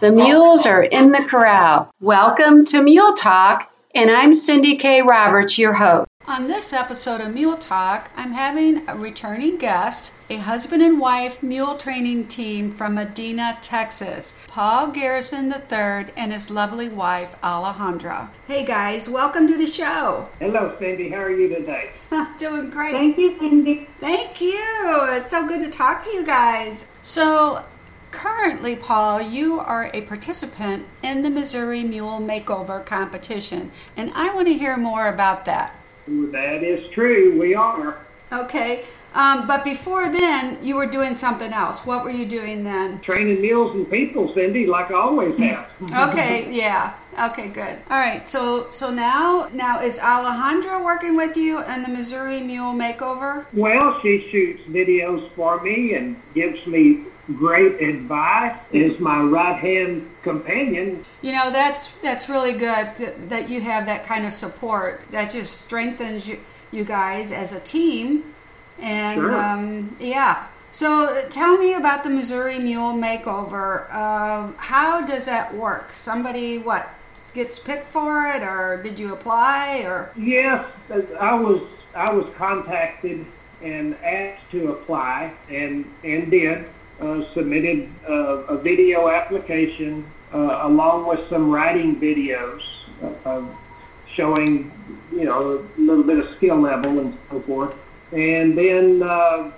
The mules are in the corral. Welcome to Mule Talk, and I'm Cindy K. Roberts, your host. On this episode of Mule Talk, I'm having a returning guest, a husband and wife mule training team from Medina, Texas, Paul Garrison III and his lovely wife, Alejandra. Hey guys, welcome to the show. Hello, Cindy. How are you today? Doing great. Thank you, Cindy. Thank you. It's so good to talk to you guys. So, currently, Paul, you are a participant in the Missouri Mule Makeover competition, and I want to hear more about that. That is true. We are. Okay. Um, but before then, you were doing something else. What were you doing then? Training mules and people, Cindy, like I always have. Okay, yeah. Okay, good. All right. So so now now is Alejandra working with you in the Missouri Mule Makeover? Well, she shoots videos for me and gives me great advice. Is my right hand companion. You know, that's that's really good that, that you have that kind of support. That just strengthens you you guys as a team. And Sure. um, yeah. So uh, tell me about the Missouri Mule Makeover. Um how does that work? Somebody what gets picked for it, or did you apply, or Yes, I was I was contacted and asked to apply and and did uh, submitted uh, a video application uh, along with some writing videos uh, showing you know a little bit of skill level and so forth. And then uh,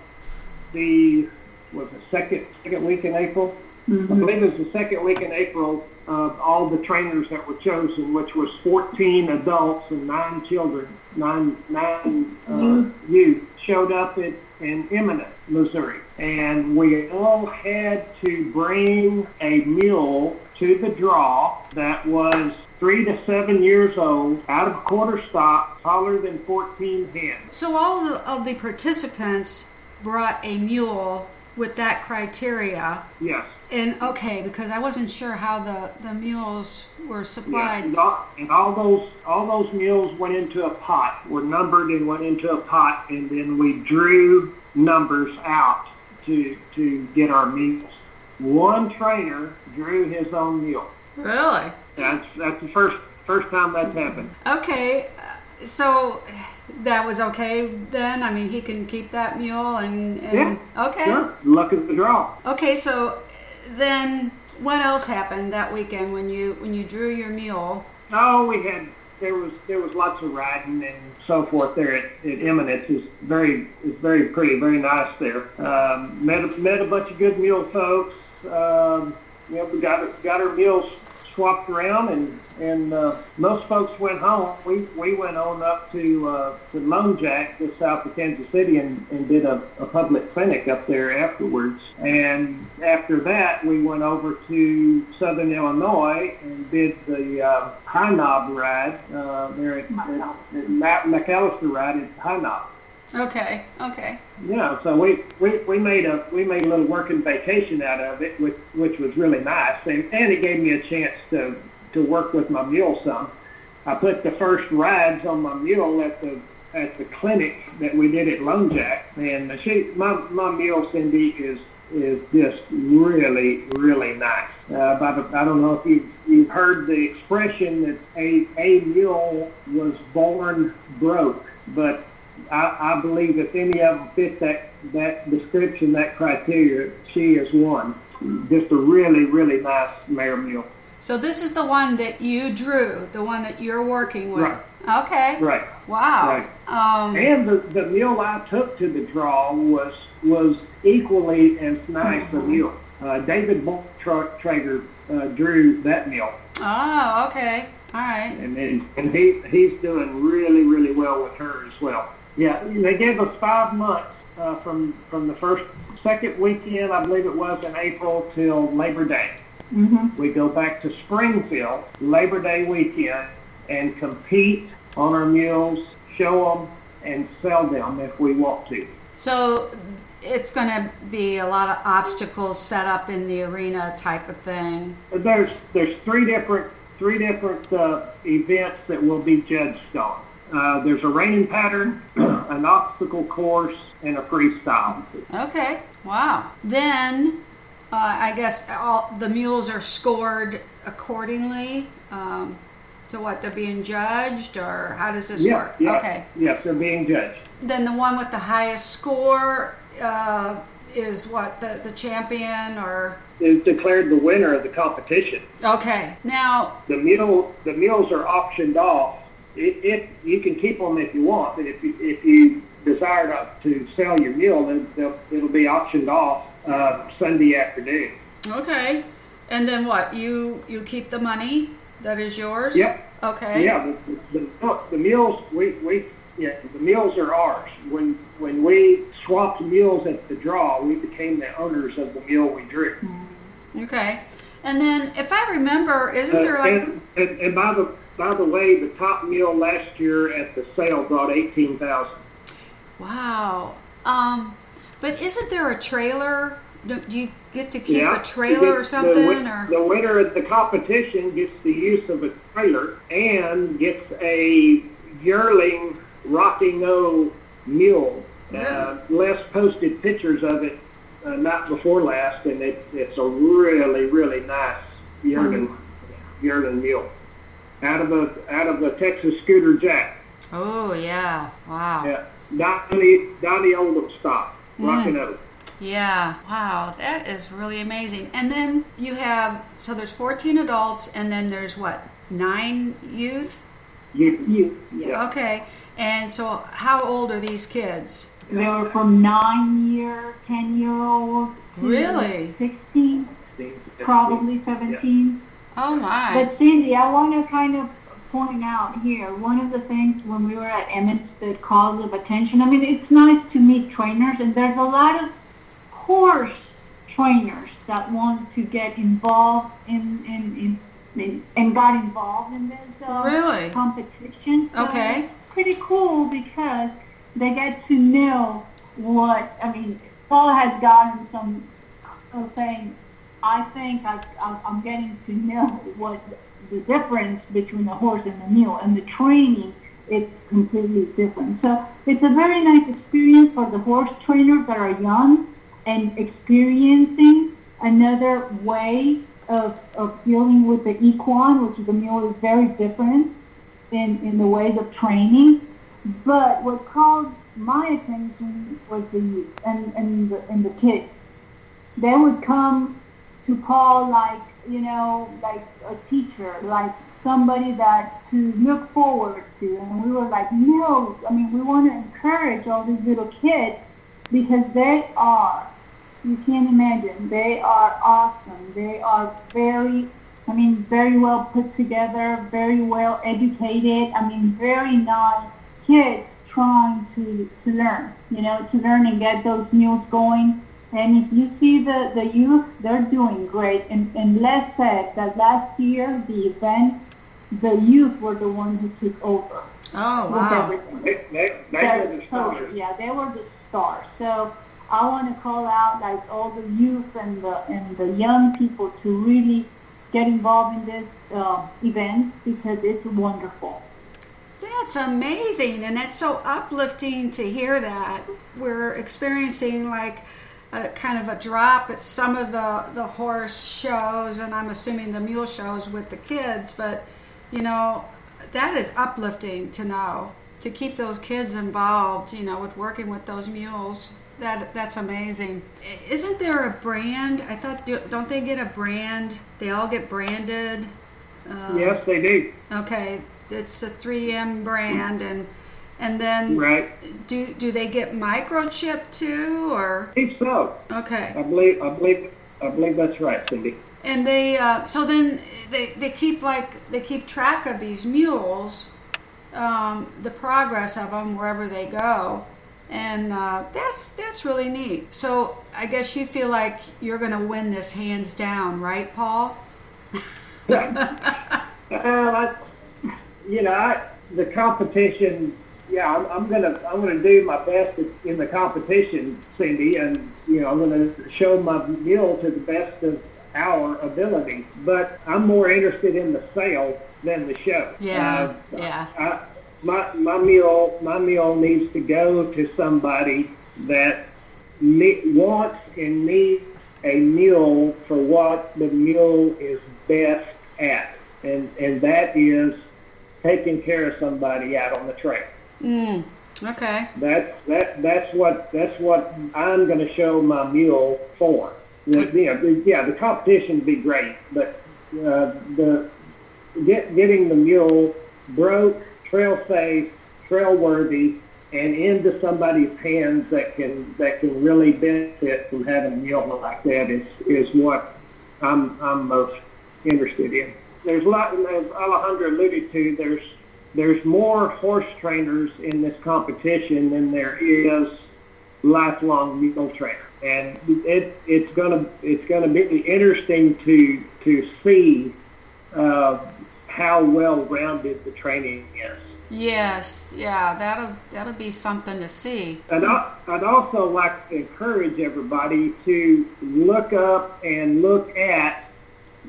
the was it second second week in April? I believe it was the second week in April. Uh, all the trainers that were chosen, which was 14 adults and nine children, nine nine uh, youth, showed up at in Eminence, Missouri, and we all had to bring a mule to the draw that was three to seven years old, out of quarter stock, taller than 14 hands. so all of the participants brought a mule with that criteria. Yes. And okay, because I wasn't sure how the, the mules were Yeah, supplied. and all, and all those all those mules went into a pot, were numbered and went into a pot, and then we drew numbers out to to get our mules. One trainer drew his own mule. Really? That's that's the first first time that's happened. Okay, uh, so that was okay then. I mean, he can keep that mule and, and okay, Sure. Luck of the draw. okay. So then, what else happened that weekend when you when you drew your mule? Oh, we had there was there was lots of riding and so forth there at, at Eminence. It's very it's very pretty, very nice there. Um, met a- met a bunch of good mule folks. Um, you know, we got got our mules swapped around and and uh, most folks went home. We we went on up to uh, to Lone Jack, just south of Kansas City, and, and did a, a public clinic up there afterwards. And after that, we went over to Southern Illinois and did the uh, High Knob ride uh, there at, at, at Matt McAllister ride at High Knob. Okay, okay, Yeah, so we, we, we made a we made a little working vacation out of it, which which was really nice, and, and it gave me a chance to to work with my mule some. I put the first rides on my mule at the at the clinic that we did at Lone Jack, and she my my mule Cindy is is just really really nice. Uh, by the, I don't know if you you've heard the expression that a a mule was born broke, but I, I believe if any of them fit that, that description, that criteria, she is one. Just a really, really nice mare mule. So this is the one that you drew, the one that you're working with. Right. Okay. Right. Wow. Um, And the, the mule I took to the draw was was equally as nice a mule. Uh, David Traeger uh, drew that mule, oh, okay. All right. and and, and he he's doing really, really well with her as well. Yeah, they gave us five months uh, from from the first second weekend, I believe it was in April, till Labor Day. We go back to Springfield Labor Day weekend and compete on our mules, show them, and sell them if we want to. So it's going to be a lot of obstacles set up in the arena type of thing. There's there's three different three different uh, events that will be judged on. Uh, there's a reining pattern, an obstacle course, and a freestyle. Okay. Wow. Then uh, I guess all the mules are scored accordingly. Um, so what? They're being judged, or how does this Yeah, work? yeah, Okay. Yes, they're being judged. Then the one with the highest score uh, is what the the champion, or Is declared the winner of the competition. okay. Now, The mule, the mules are auctioned off. If, if you can keep them if you want, but if you, if you desire to, to sell your mule, then it'll be auctioned off uh, Sunday afternoon. okay. And then what? You you keep the money that is yours. Yep. Okay. Yeah, the, the, the mules we, we yeah the meals are ours. When when we swapped meals at the draw, we became the owners of the meal we drew. Okay. And then, if I remember, isn't Uh, there like and, and, and by the by the way, the top meal last year at the sale brought eighteen thousand. wow? Um, but isn't there a trailer? Do, do you get to keep Yeah, a trailer or something? The, win- or the winner of the competition gets the use of a trailer and gets a yearling Rocky No mule. Uh, Les posted pictures of it uh, not before last, and it, it's a really, really nice yearling, yearling mule out of a out of a Texas Scooter Jack. oh yeah, wow. Yeah, Donnie Donnie Oldham stock, Mm. Rocky No. Yeah, wow, that is really amazing. And then you have so there's 14 adults, and then there's what nine youth? Youth, you, yeah. Okay, and so how old are these kids? They were from nine year, ten year old Really? sixteen, probably seventeen. Oh my! But Cindy, I want to kind of point out here one of the things when we were at Emmett that caused of attention. I mean, it's nice to meet trainers, and there's a lot of horse trainers that want to get involved in in, in, in and got involved in this uh, Really? competition. So Okay. it's pretty cool because they get to know what I mean. Paul has gotten some uh, saying, I think I, I'm getting to know what the difference between a horse and a mule, and the training is completely different. So it's a very nice experience for the horse trainers that are young and experiencing another way of, of dealing with the equine, which the mule is very different in, in the ways of training. But what called my attention was the youth and, and, the, and the kids. They would come to Paul like, you know, like a teacher, like somebody that to look forward to. And we were like, no, I mean, we want to encourage all these little kids because they are, you can't imagine, they are awesome. They are very, I mean, very well put together, very well educated. I mean, very nice kids trying to, to learn, you know, to learn and get those mules going. And if you see the, the youth, they're doing great. And, and Les said that last year, the event, the youth were the ones who took over oh with wow! They, they, they were the totally- stars. yeah, they were the stars. So I want to call out like all the youth and the and the young people to really get involved in this uh, event because it's wonderful. That's amazing, and it's so uplifting to hear that. We're experiencing like a kind of a drop at some of the the horse shows, and I'm assuming the mule shows with the kids. But you know, that is uplifting to know to keep those kids involved. You know, with working with those mules. That that's amazing. Isn't there a brand? I thought do- don't they get a brand? They all get branded. Uh, Yes, they do. Okay, it's a 3M brand, and and then Right. do do they get microchip too, or I think so. okay? I believe. I believe. I believe that's right, Cindy. And they uh, so then they they keep like they keep track of these mules, um, the progress of them wherever they go, and uh, that's that's really neat. So I guess you feel like you're gonna win this hands down, right, Paul? Well, I, you know, I, the competition. Yeah, I'm, I'm gonna I'm gonna do my best in the competition, Cindy, and you know I'm gonna show my mule to the best of our ability. But I'm more interested in the sale than the show. Yeah, Uh, yeah. I, my my mule my mule needs to go to somebody that ne- wants and needs a mule for what the mule is best at, and and that is taking care of somebody out on the trail. Mm, okay. That's that that's what that's what I'm going to show my mule for. The, you know, yeah, the competition would be great, but uh, the get, getting the mule broke, trail safe, trail worthy, and into somebody's hands that can that can really benefit from having a mule like that is is what I'm I'm most interested in. There's a lot, as Alejandra alluded to, there's there's more horse trainers in this competition than there is lifelong mule trainers, and it it's gonna it's gonna be interesting to to see uh, how well rounded the training is. Yes, yeah, that'll that'll be something to see. And I, I'd also like to encourage everybody to look up and look at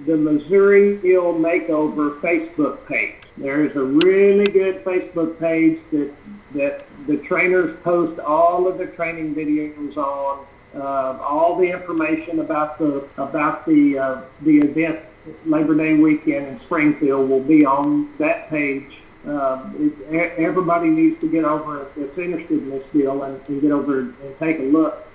the Missouri Mule Makeover Facebook page. There's a really good Facebook page that that the trainers post all of the training videos on, uh, all the information about the about the uh, the event Labor Day weekend in Springfield will be on that page. Um, it, everybody needs to get over that's interested in this deal and, and get over and take a look.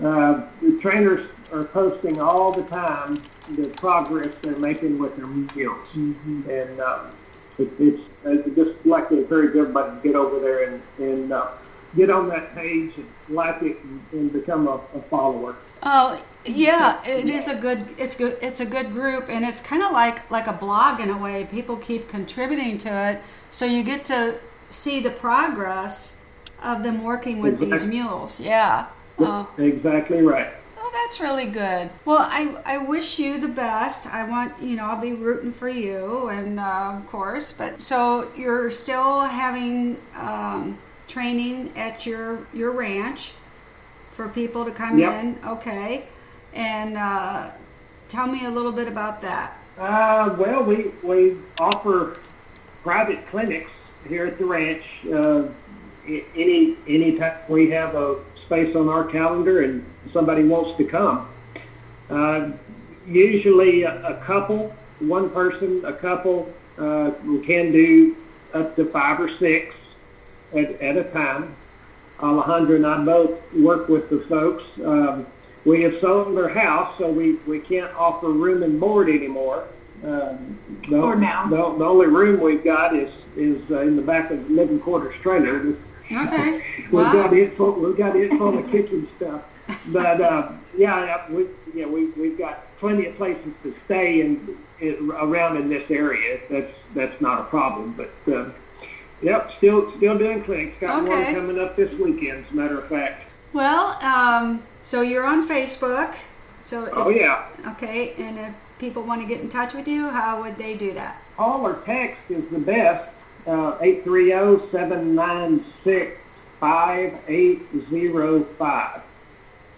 Uh, the trainers are posting all the time the progress they're making with their meals, mm-hmm. and um, it, it's, just like to encourage everybody to get over there and, and uh, get on that page and like it and, and become a, a follower. Oh yeah, it is a good. It's good. It's a good group, and it's kind of like like a blog in a way. People keep contributing to it, so you get to see the progress of them working with exactly. these mules. Yeah. Uh, exactly right. Oh, that's really good. Well, I, I wish you the best. I want, you know, I'll be rooting for you, and uh, of course. But so you're still having um, training at your your ranch for people to come yep. in. Okay, and uh, tell me a little bit about that. Uh, well, we we offer private clinics here at the ranch. Uh, any any time we have a space on our calendar and somebody wants to come. Uh, usually a, a, couple, one person, a couple, uh, we can do up to five or six at, at a time. Alejandra and I both work with the folks. Um, we have sold their house, so we, we can't offer room and board anymore. Um, the, or now. The, the only room we've got is is uh, in the back of the living quarters trailer. Okay. we've wow. got it full. We've got it full of kitchen stuff. But uh, yeah, we yeah we we've got plenty of places to stay and around in this area. That's that's not a problem. But uh, Yep, still still doing clinics. Got okay. one coming up this weekend, as a matter of fact. Well, um, so you're on Facebook. So if, oh yeah. Okay, and if people want to get in touch with you, how would they do that? Call or text is the best. Uh, 830-796-5805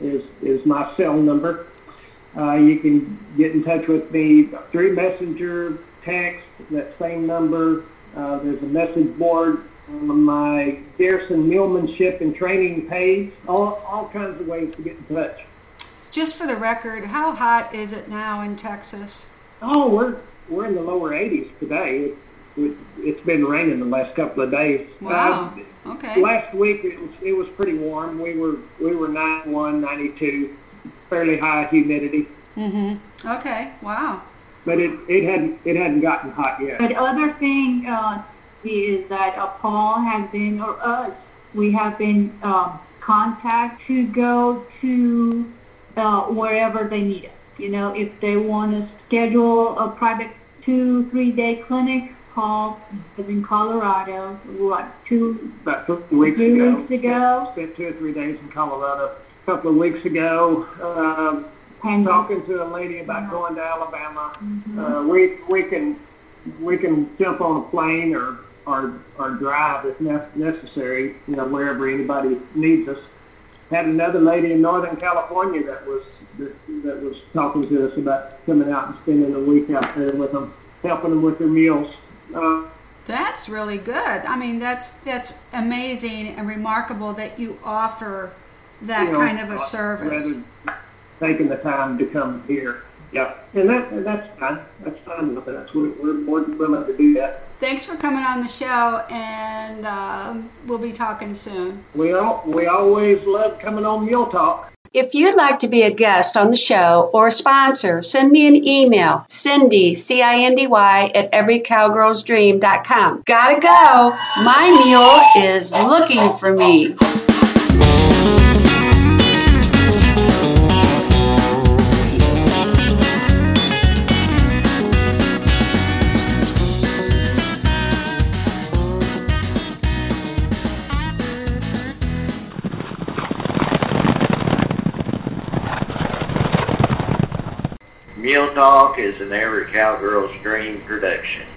is is my cell number. Uh, you can get in touch with me through Messenger, text, that same number, uh, there's a message board on my Garrison Mulemanship and Training page. All, all kinds of ways to get in touch. Just for the record, how hot is it now in Texas? Oh, we're we're in the lower 80s today. It, it, has been raining the last couple of days. Wow. Uh, okay. Last week it was it was pretty warm. We were we were 91, 92, fairly high humidity. Mhm. Okay. Wow but it, it hadn't it hadn't gotten hot yet. But other thing uh, is that uh, Paul has been or us we have been um, contact to go to uh, wherever they need us. You know, if they want to schedule a private two three day clinic, Paul is in Colorado. What two? About two weeks ago. Weeks ago. Spent two or three days in Colorado. A couple of weeks ago. Um, and talking to a lady about going to Alabama. Mm-hmm. Uh, we we can we can jump on a plane or or, or drive if necessary, you know, wherever anybody needs us. Had another lady in Northern California that was that, that was talking to us about coming out and spending a week out there with them, helping them with their meals. Uh, that's really good. I mean, that's that's amazing and remarkable that you offer that you know, kind of a service. Taking the time to come here. Yeah, and that and that's fine. That's fine with us. We're, we're more than willing to do that. Thanks for coming on the show, and um, we'll be talking soon. We all we always love coming on Mule Talk. If you'd like to be a guest on the show or a sponsor, send me an email, Cindy, C-I-N-D-Y, at everycowgirlsdream.com. Gotta go. My mule is looking for me. Talk is an Every Cowgirl's Dream production.